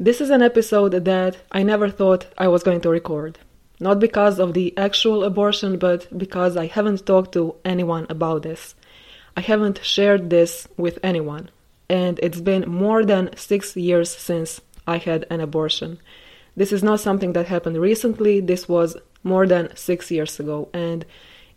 This is an episode that I never thought I was going to record. Not because of the actual abortion, but because I haven't talked to anyone about this. I haven't shared this with anyone. And it's been more than six years since I had an abortion. This is not something that happened recently, this was more than six years ago. And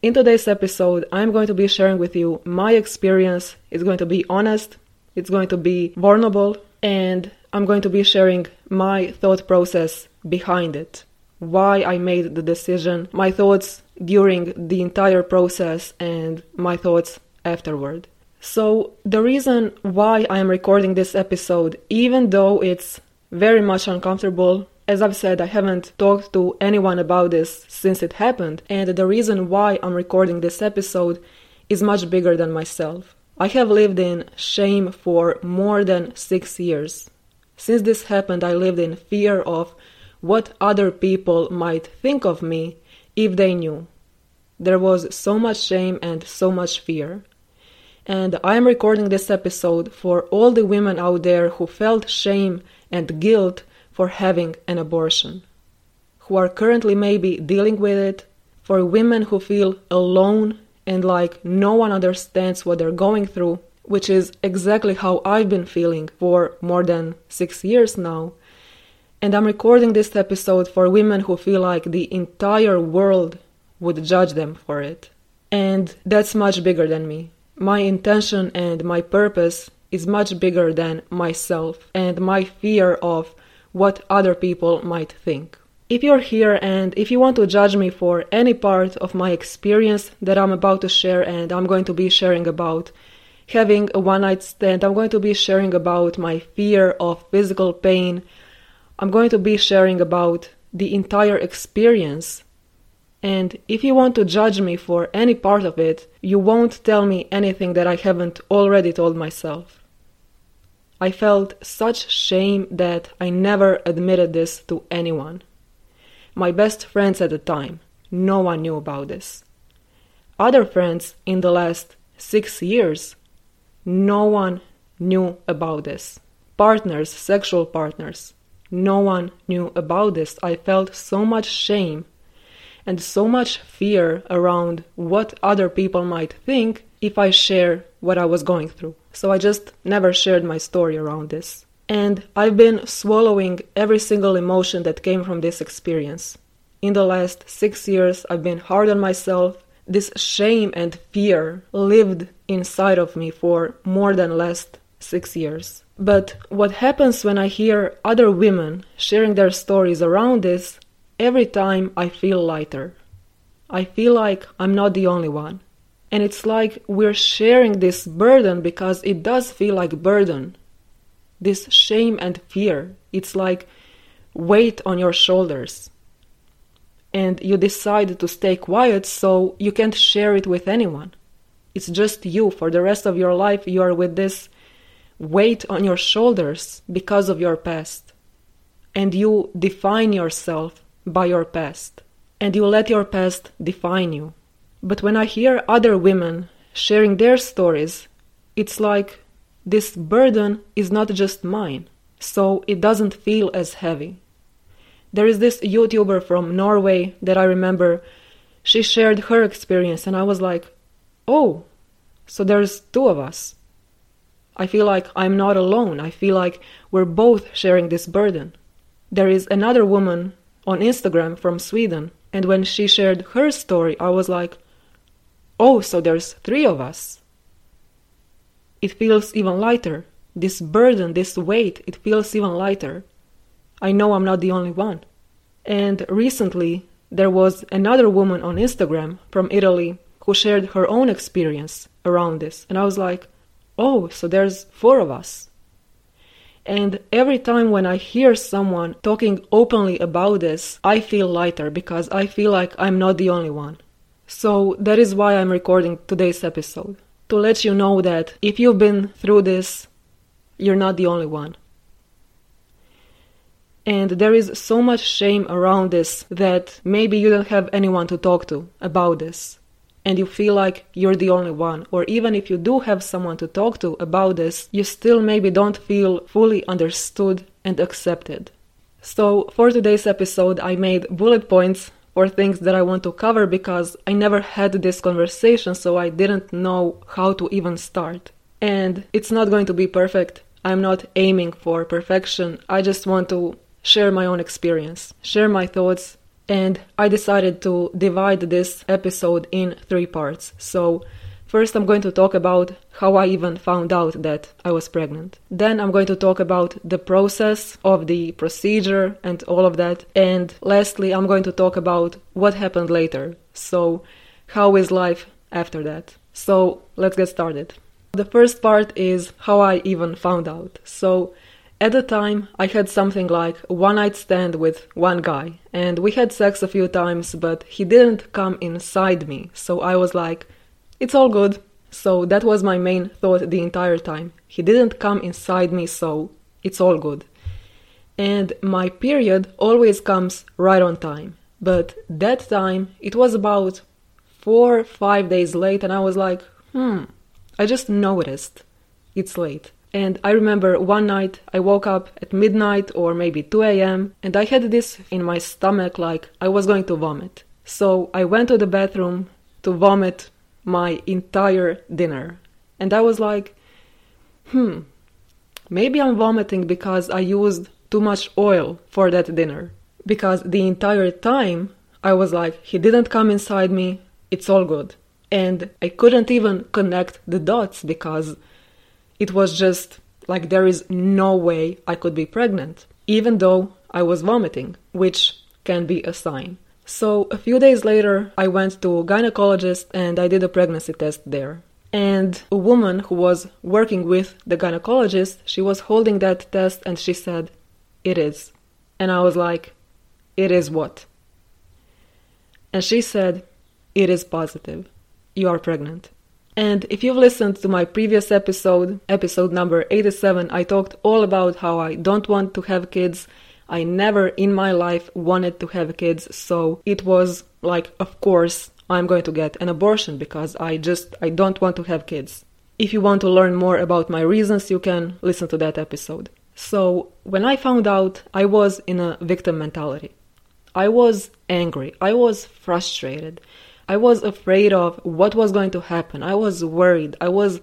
in today's episode, I'm going to be sharing with you my experience. It's going to be honest, it's going to be vulnerable, and I'm going to be sharing my thought process behind it, why I made the decision, my thoughts during the entire process, and my thoughts afterward. So, the reason why I am recording this episode, even though it's very much uncomfortable, as I've said, I haven't talked to anyone about this since it happened, and the reason why I'm recording this episode is much bigger than myself. I have lived in shame for more than six years. Since this happened, I lived in fear of what other people might think of me if they knew. There was so much shame and so much fear. And I am recording this episode for all the women out there who felt shame and guilt for having an abortion, who are currently maybe dealing with it, for women who feel alone and like no one understands what they're going through, which is exactly how I've been feeling for more than six years now. And I'm recording this episode for women who feel like the entire world would judge them for it. And that's much bigger than me. My intention and my purpose is much bigger than myself and my fear of what other people might think. If you're here and if you want to judge me for any part of my experience that I'm about to share and I'm going to be sharing about having a one night stand, I'm going to be sharing about my fear of physical pain, I'm going to be sharing about the entire experience. And if you want to judge me for any part of it, you won't tell me anything that I haven't already told myself. I felt such shame that I never admitted this to anyone my best friends at the time. No one knew about this. Other friends in the last six years, no one knew about this. Partners, sexual partners, no one knew about this. I felt so much shame and so much fear around what other people might think if I share what I was going through. So I just never shared my story around this. And I've been swallowing every single emotion that came from this experience. In the last six years, I've been hard on myself. This shame and fear lived inside of me for more than last six years. But what happens when I hear other women sharing their stories around this, every time I feel lighter. I feel like I'm not the only one. And it's like we're sharing this burden because it does feel like burden this shame and fear. It's like weight on your shoulders. And you decide to stay quiet so you can't share it with anyone. It's just you. For the rest of your life, you are with this weight on your shoulders because of your past. And you define yourself by your past. And you let your past define you. But when I hear other women sharing their stories, it's like this burden is not just mine, so it doesn't feel as heavy. There is this YouTuber from Norway that I remember. She shared her experience, and I was like, oh, so there's two of us. I feel like I'm not alone. I feel like we're both sharing this burden. There is another woman on Instagram from Sweden, and when she shared her story, I was like, oh, so there's three of us it feels even lighter. This burden, this weight, it feels even lighter. I know I'm not the only one. And recently, there was another woman on Instagram from Italy who shared her own experience around this. And I was like, oh, so there's four of us. And every time when I hear someone talking openly about this, I feel lighter because I feel like I'm not the only one. So that is why I'm recording today's episode. To let you know that if you've been through this, you're not the only one. And there is so much shame around this that maybe you don't have anyone to talk to about this. And you feel like you're the only one. Or even if you do have someone to talk to about this, you still maybe don't feel fully understood and accepted. So, for today's episode, I made bullet points for things that I want to cover because I never had this conversation, so I didn't know how to even start. And it's not going to be perfect. I'm not aiming for perfection. I just want to share my own experience, share my thoughts, and I decided to divide this episode in three parts. So, First, I'm going to talk about how I even found out that I was pregnant. Then, I'm going to talk about the process of the procedure and all of that. And lastly, I'm going to talk about what happened later. So, how is life after that? So, let's get started. The first part is how I even found out. So, at the time, I had something like a one night stand with one guy, and we had sex a few times, but he didn't come inside me. So I was like, it's all good. So that was my main thought the entire time. He didn't come inside me, so it's all good. And my period always comes right on time. But that time, it was about four, five days late, and I was like, hmm, I just noticed it's late. And I remember one night I woke up at midnight or maybe 2 a.m. and I had this in my stomach like I was going to vomit. So I went to the bathroom to vomit my entire dinner. And I was like, hmm, maybe I'm vomiting because I used too much oil for that dinner. Because the entire time I was like, he didn't come inside me, it's all good. And I couldn't even connect the dots because it was just like there is no way I could be pregnant, even though I was vomiting, which can be a sign. So a few days later, I went to a gynecologist and I did a pregnancy test there. And a woman who was working with the gynecologist, she was holding that test and she said, It is. And I was like, It is what? And she said, It is positive. You are pregnant. And if you've listened to my previous episode, episode number 87, I talked all about how I don't want to have kids I never in my life wanted to have kids, so it was like, of course, I'm going to get an abortion because I just I don't want to have kids. If you want to learn more about my reasons, you can listen to that episode. So, when I found out, I was in a victim mentality. I was angry. I was frustrated. I was afraid of what was going to happen. I was worried. I was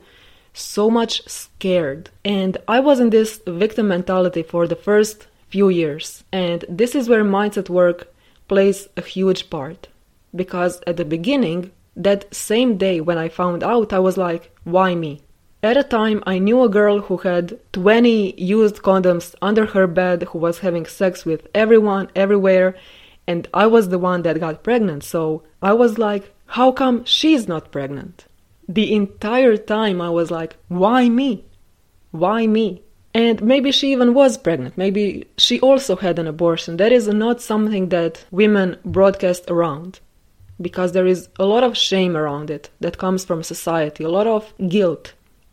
so much scared. And I was in this victim mentality for the first few years. And this is where mindset work plays a huge part. Because at the beginning, that same day when I found out, I was like, why me? At a time, I knew a girl who had 20 used condoms under her bed, who was having sex with everyone, everywhere, and I was the one that got pregnant. So I was like, how come she's not pregnant? The entire time I was like, why me? Why me? And maybe she even was pregnant. Maybe she also had an abortion. That is not something that women broadcast around because there is a lot of shame around it that comes from society, a lot of guilt.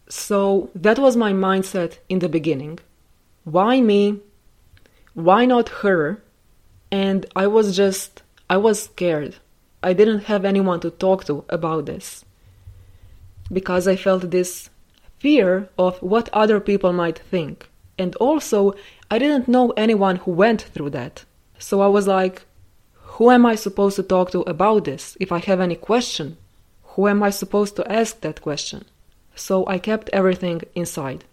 So that was my mindset in the beginning. Why me? Why not her? And I was just, I was scared. I didn't have anyone to talk to about this because I felt this fear of what other people might think. And also, I didn't know anyone who went through that. So I was like, who am I supposed to talk to about this? If I have any question, who am I supposed to ask that question? So I kept everything inside.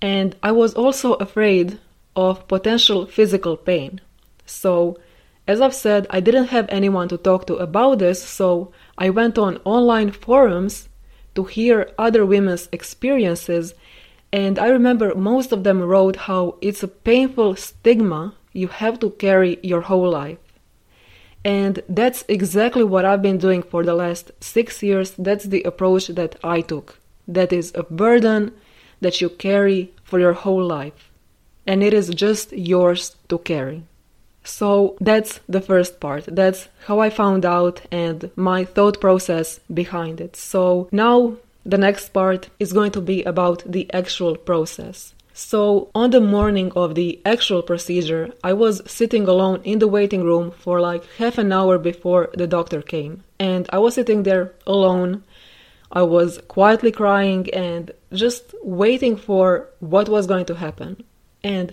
And I was also afraid of potential physical pain. So, as I've said, I didn't have anyone to talk to about this, so I went on online forums to hear other women's experiences, and I remember most of them wrote how it's a painful stigma you have to carry your whole life. And that's exactly what I've been doing for the last six years. That's the approach that I took. That is a burden that you carry for your whole life. and it is just yours to carry. So that's the first part. That's how I found out and my thought process behind it. So now the next part is going to be about the actual process. So, on the morning of the actual procedure, I was sitting alone in the waiting room for like half an hour before the doctor came. And I was sitting there alone. I was quietly crying and just waiting for what was going to happen. And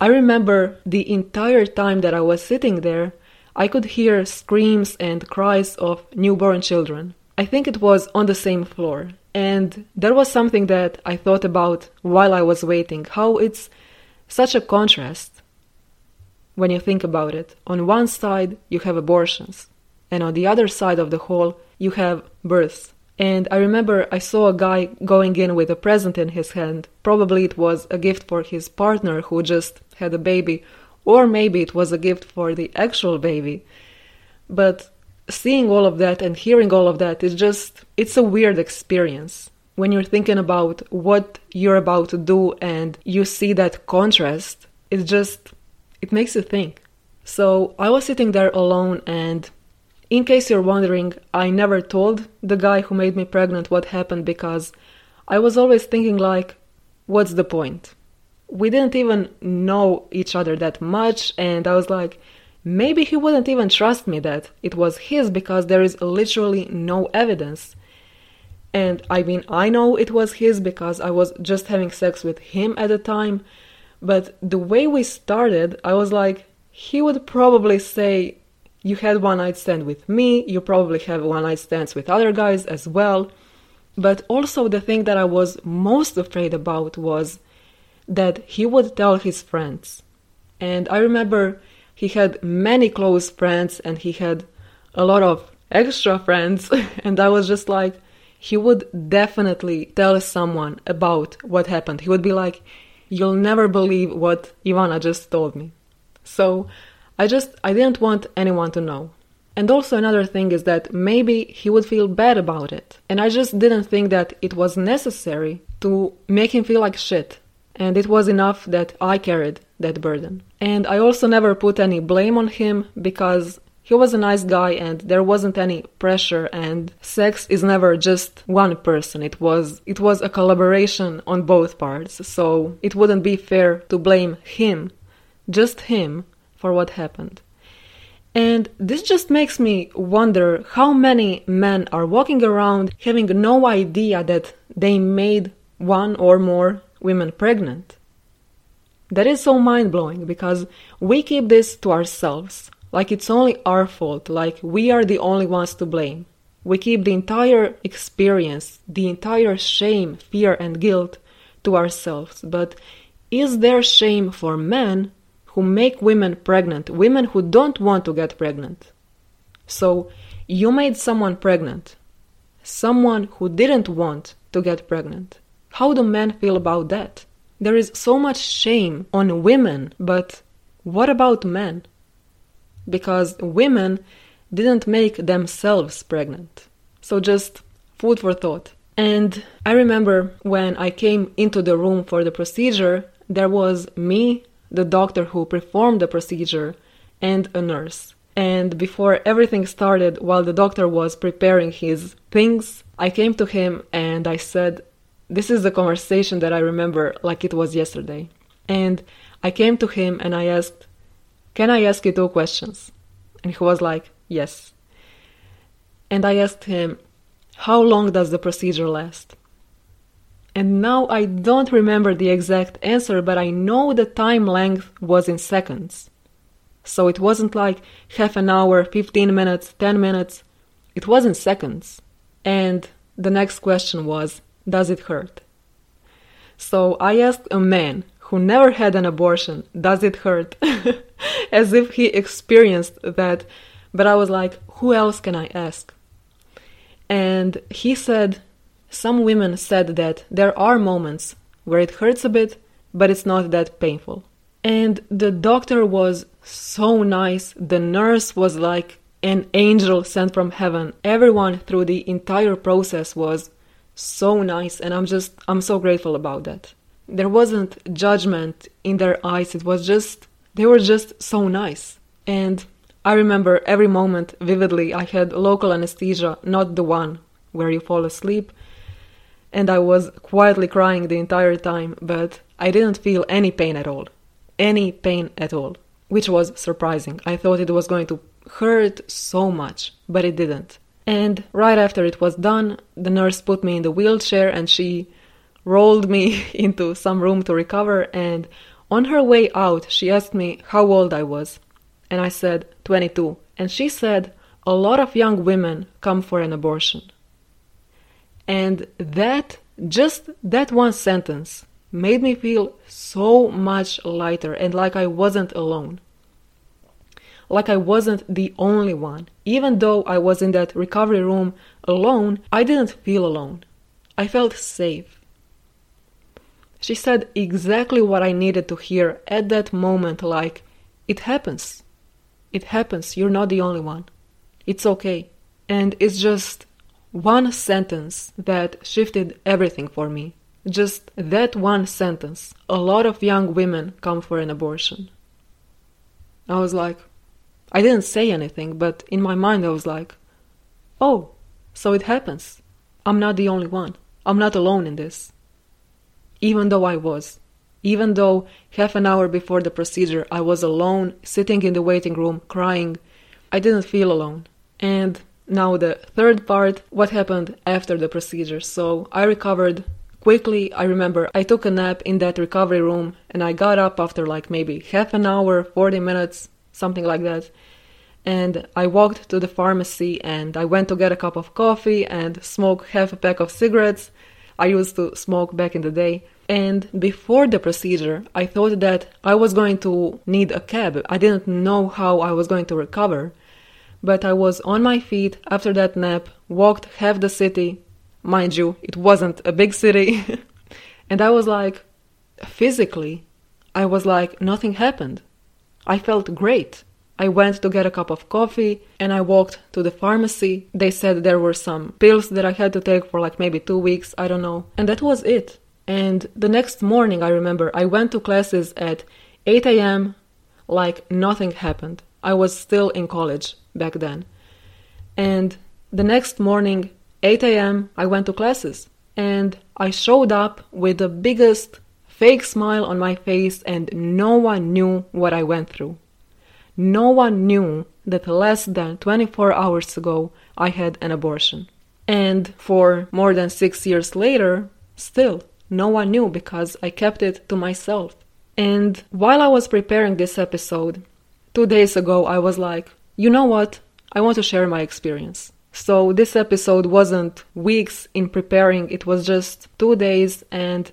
I remember the entire time that I was sitting there, I could hear screams and cries of newborn children. I think it was on the same floor. And there was something that I thought about while I was waiting how it's such a contrast when you think about it. On one side, you have abortions, and on the other side of the hall, you have births. And I remember I saw a guy going in with a present in his hand. Probably it was a gift for his partner who just had a baby, or maybe it was a gift for the actual baby. But seeing all of that and hearing all of that is just it's a weird experience when you're thinking about what you're about to do and you see that contrast it just it makes you think so i was sitting there alone and in case you're wondering i never told the guy who made me pregnant what happened because i was always thinking like what's the point we didn't even know each other that much and i was like Maybe he wouldn't even trust me that it was his because there is literally no evidence. And I mean, I know it was his because I was just having sex with him at the time, but the way we started, I was like, he would probably say, You had one night stand with me, you probably have one night stands with other guys as well. But also, the thing that I was most afraid about was that he would tell his friends. And I remember he had many close friends and he had a lot of extra friends. and I was just like, he would definitely tell someone about what happened. He would be like, You'll never believe what Ivana just told me. So I just, I didn't want anyone to know. And also, another thing is that maybe he would feel bad about it. And I just didn't think that it was necessary to make him feel like shit. And it was enough that I carried that burden. And I also never put any blame on him because he was a nice guy and there wasn't any pressure and sex is never just one person it was it was a collaboration on both parts so it wouldn't be fair to blame him just him for what happened and this just makes me wonder how many men are walking around having no idea that they made one or more women pregnant that is so mind blowing because we keep this to ourselves, like it's only our fault, like we are the only ones to blame. We keep the entire experience, the entire shame, fear, and guilt to ourselves. But is there shame for men who make women pregnant, women who don't want to get pregnant? So, you made someone pregnant, someone who didn't want to get pregnant. How do men feel about that? There is so much shame on women, but what about men? Because women didn't make themselves pregnant. So just food for thought. And I remember when I came into the room for the procedure, there was me, the doctor who performed the procedure, and a nurse. And before everything started, while the doctor was preparing his things, I came to him and I said, this is the conversation that I remember like it was yesterday. And I came to him and I asked, Can I ask you two questions? And he was like, Yes. And I asked him, How long does the procedure last? And now I don't remember the exact answer, but I know the time length was in seconds. So it wasn't like half an hour, 15 minutes, 10 minutes. It was in seconds. And the next question was, does it hurt? So I asked a man who never had an abortion, Does it hurt? As if he experienced that. But I was like, Who else can I ask? And he said, Some women said that there are moments where it hurts a bit, but it's not that painful. And the doctor was so nice. The nurse was like an angel sent from heaven. Everyone through the entire process was so nice and i'm just i'm so grateful about that there wasn't judgment in their eyes. It was just, they were just so nice. And I remember every moment vividly. I had local anesthesia, not the one where you fall asleep. And I was quietly crying the entire time, but I didn't feel any pain at all. Any pain at all, which was surprising. I thought it was going to hurt so much, but it didn't. And right after it was done, the nurse put me in the wheelchair and she rolled me into some room to recover. And on her way out, she asked me how old I was. And I said 22. And she said, A lot of young women come for an abortion. And that, just that one sentence, made me feel so much lighter and like I wasn't alone. Like I wasn't the only one. Even though I was in that recovery room alone, I didn't feel alone. I felt safe. She said exactly what I needed to hear at that moment like, it happens. It happens. You're not the only one. It's okay. And it's just one sentence that shifted everything for me. Just that one sentence. A lot of young women come for an abortion. I was like, I didn't say anything, but in my mind I was like, oh, so it happens. I'm not the only one. I'm not alone in this. Even though I was. Even though half an hour before the procedure I was alone, sitting in the waiting room, crying, I didn't feel alone. And now the third part, what happened after the procedure. So I recovered quickly. I remember I took a nap in that recovery room and I got up after like maybe half an hour, 40 minutes, something like that. And I walked to the pharmacy and I went to get a cup of coffee and smoke half a pack of cigarettes. I used to smoke back in the day. And before the procedure, I thought that I was going to need a cab. I didn't know how I was going to recover but I was on my feet after that nap, walked half the city. Mind you, it wasn't a big city. and I was like, physically, I was like, nothing happened. I felt great. I went to get a cup of coffee and I walked to the pharmacy. They said there were some pills that I had to take for like maybe two weeks, I don't know. And that was it. And the next morning, I remember I went to classes at 8 a.m. like nothing happened. I was still in college back then. And the next morning, 8 a.m., I went to classes. And I showed up with the biggest fake smile on my face, and no one knew what I went through. No one knew that less than 24 hours ago I had an abortion. And for more than six years later, still, no one knew because I kept it to myself. And while I was preparing this episode, two days ago, I was like, you know what? I want to share my experience. So this episode wasn't weeks in preparing, it was just two days. And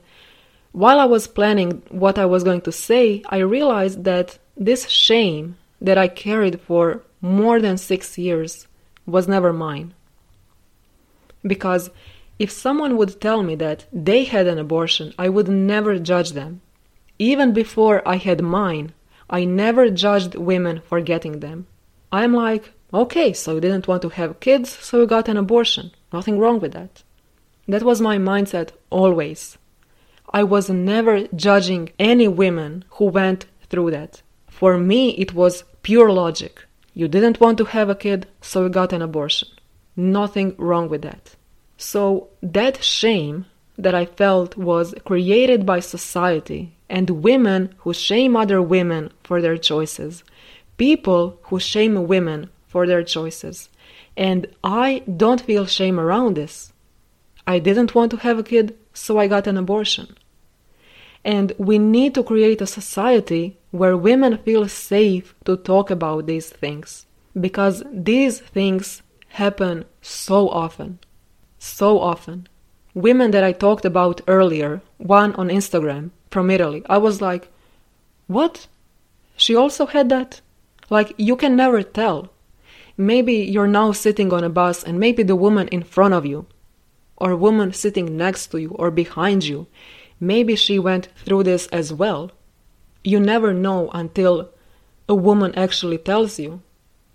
while I was planning what I was going to say, I realized that this shame that I carried for more than six years was never mine. Because if someone would tell me that they had an abortion, I would never judge them. Even before I had mine, I never judged women for getting them. I'm like, okay, so you didn't want to have kids, so you got an abortion. Nothing wrong with that. That was my mindset always. I was never judging any women who went through that. For me, it was pure logic. You didn't want to have a kid, so you got an abortion. Nothing wrong with that. So, that shame that I felt was created by society and women who shame other women for their choices, people who shame women for their choices. And I don't feel shame around this. I didn't want to have a kid, so I got an abortion. And we need to create a society where women feel safe to talk about these things. Because these things happen so often. So often. Women that I talked about earlier, one on Instagram, from Italy. I was like, what? She also had that? Like, you can never tell. Maybe you're now sitting on a bus and maybe the woman in front of you, or a woman sitting next to you or behind you, maybe she went through this as well. You never know until a woman actually tells you.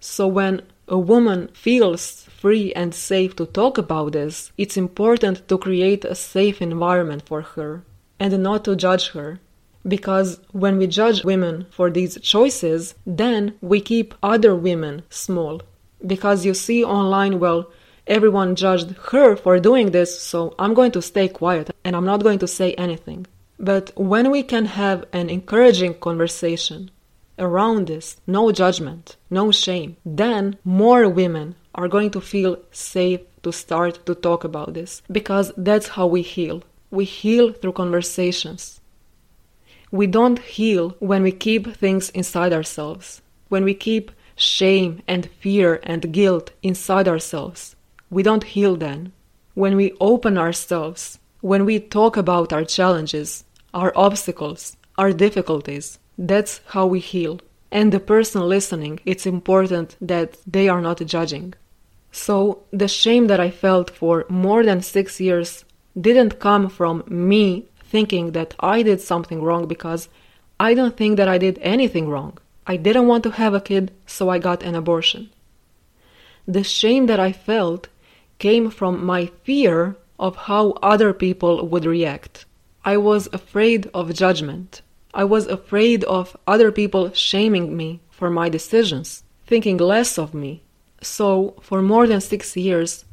So when a woman feels free and safe to talk about this, it's important to create a safe environment for her and not to judge her. Because when we judge women for these choices, then we keep other women small. Because you see online, well, everyone judged her for doing this, so I'm going to stay quiet and I'm not going to say anything. But when we can have an encouraging conversation around this, no judgment, no shame, then more women are going to feel safe to start to talk about this because that's how we heal. We heal through conversations. We don't heal when we keep things inside ourselves, when we keep shame and fear and guilt inside ourselves. We don't heal then. When we open ourselves, when we talk about our challenges, our obstacles, our difficulties, that's how we heal. And the person listening, it's important that they are not judging. So the shame that I felt for more than six years didn't come from me thinking that I did something wrong because I don't think that I did anything wrong. I didn't want to have a kid, so I got an abortion. The shame that I felt came from my fear of how other people would react. I was afraid of judgment. I was afraid of other people shaming me for my decisions, thinking less of me, so, for more than six years,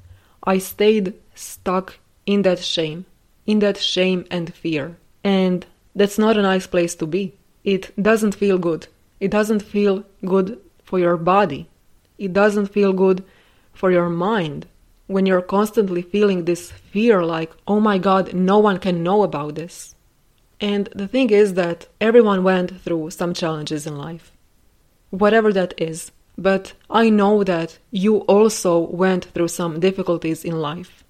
I stayed stuck in that shame, in that shame and fear. And that's not a nice place to be. It doesn't feel good. It doesn't feel good for your body. It doesn't feel good for your mind when you're constantly feeling this fear like, oh my god, no one can know about this. And the thing is that everyone went through some challenges in life. Whatever that is, but I know that you also went through some difficulties in life.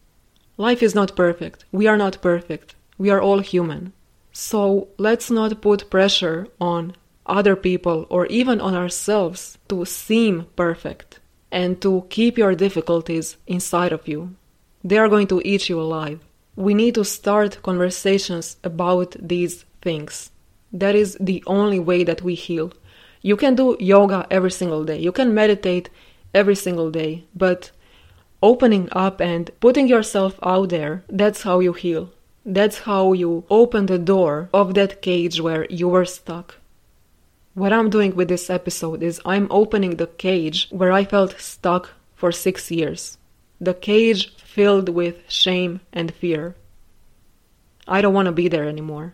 Life is not perfect. We are not perfect. We are all human. So let's not put pressure on other people or even on ourselves to seem perfect and to keep your difficulties inside of you. They are going to eat you alive. We need to start conversations about these things. That is the only way that we heal. You can do yoga every single day, you can meditate every single day, but opening up and putting yourself out there, that's how you heal. That's how you open the door of that cage where you were stuck. What I'm doing with this episode is I'm opening the cage where I felt stuck for six years. The cage filled with shame and fear. I don't want to be there anymore.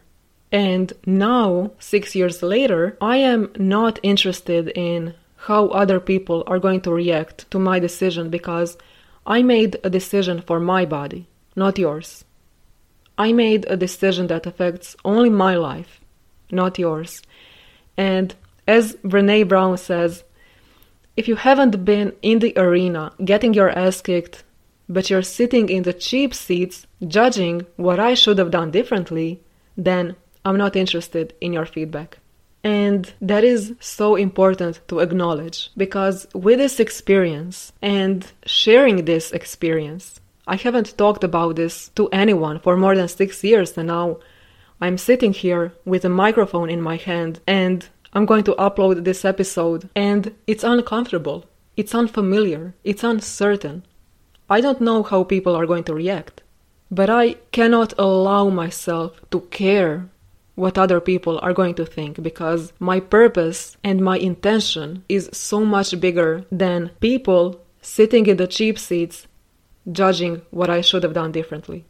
And now, six years later, I am not interested in how other people are going to react to my decision because I made a decision for my body, not yours. I made a decision that affects only my life, not yours. And as Brene Brown says, if you haven't been in the arena getting your ass kicked, but you're sitting in the cheap seats judging what I should have done differently, then I'm not interested in your feedback. And that is so important to acknowledge because with this experience and sharing this experience, I haven't talked about this to anyone for more than six years, and now I'm sitting here with a microphone in my hand and I'm going to upload this episode, and it's uncomfortable, it's unfamiliar, it's uncertain. I don't know how people are going to react, but I cannot allow myself to care what other people are going to think because my purpose and my intention is so much bigger than people sitting in the cheap seats judging what I should have done differently.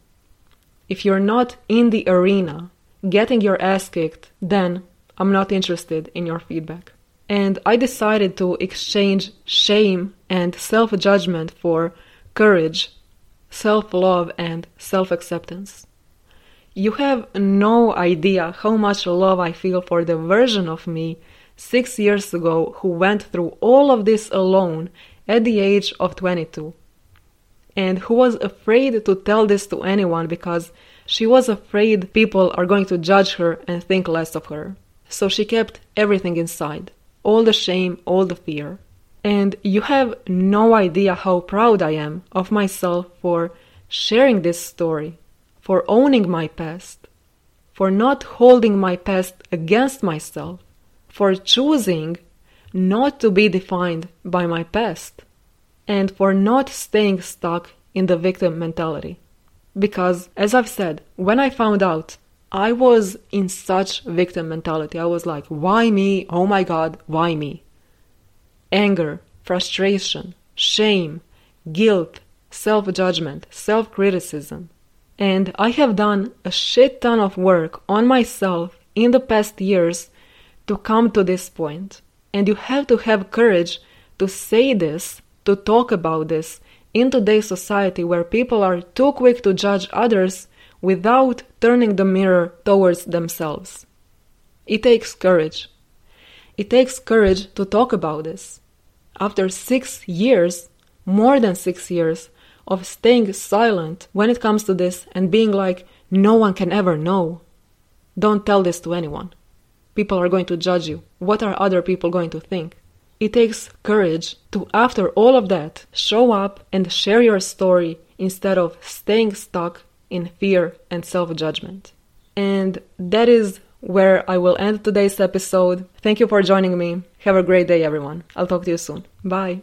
If you're not in the arena getting your ass kicked, then I'm not interested in your feedback. And I decided to exchange shame and self judgment for courage, self love, and self acceptance. You have no idea how much love I feel for the version of me six years ago who went through all of this alone at the age of 22 and who was afraid to tell this to anyone because she was afraid people are going to judge her and think less of her. So she kept everything inside all the shame, all the fear. And you have no idea how proud I am of myself for sharing this story for owning my past, for not holding my past against myself, for choosing not to be defined by my past, and for not staying stuck in the victim mentality. Because, as I've said, when I found out I was in such victim mentality. I was like, why me? Oh my God, why me? Anger, frustration, shame, guilt, self judgment, self criticism. And I have done a shit ton of work on myself in the past years to come to this point. And you have to have courage to say this, to talk about this in today's society where people are too quick to judge others without turning the mirror towards themselves. It takes courage. It takes courage to talk about this. After six years, more than six years, of staying silent when it comes to this and being like, no one can ever know. Don't tell this to anyone. People are going to judge you. What are other people going to think? It takes courage to, after all of that, show up and share your story instead of staying stuck in fear and self judgment. And that is where I will end today's episode. Thank you for joining me. Have a great day, everyone. I'll talk to you soon. Bye.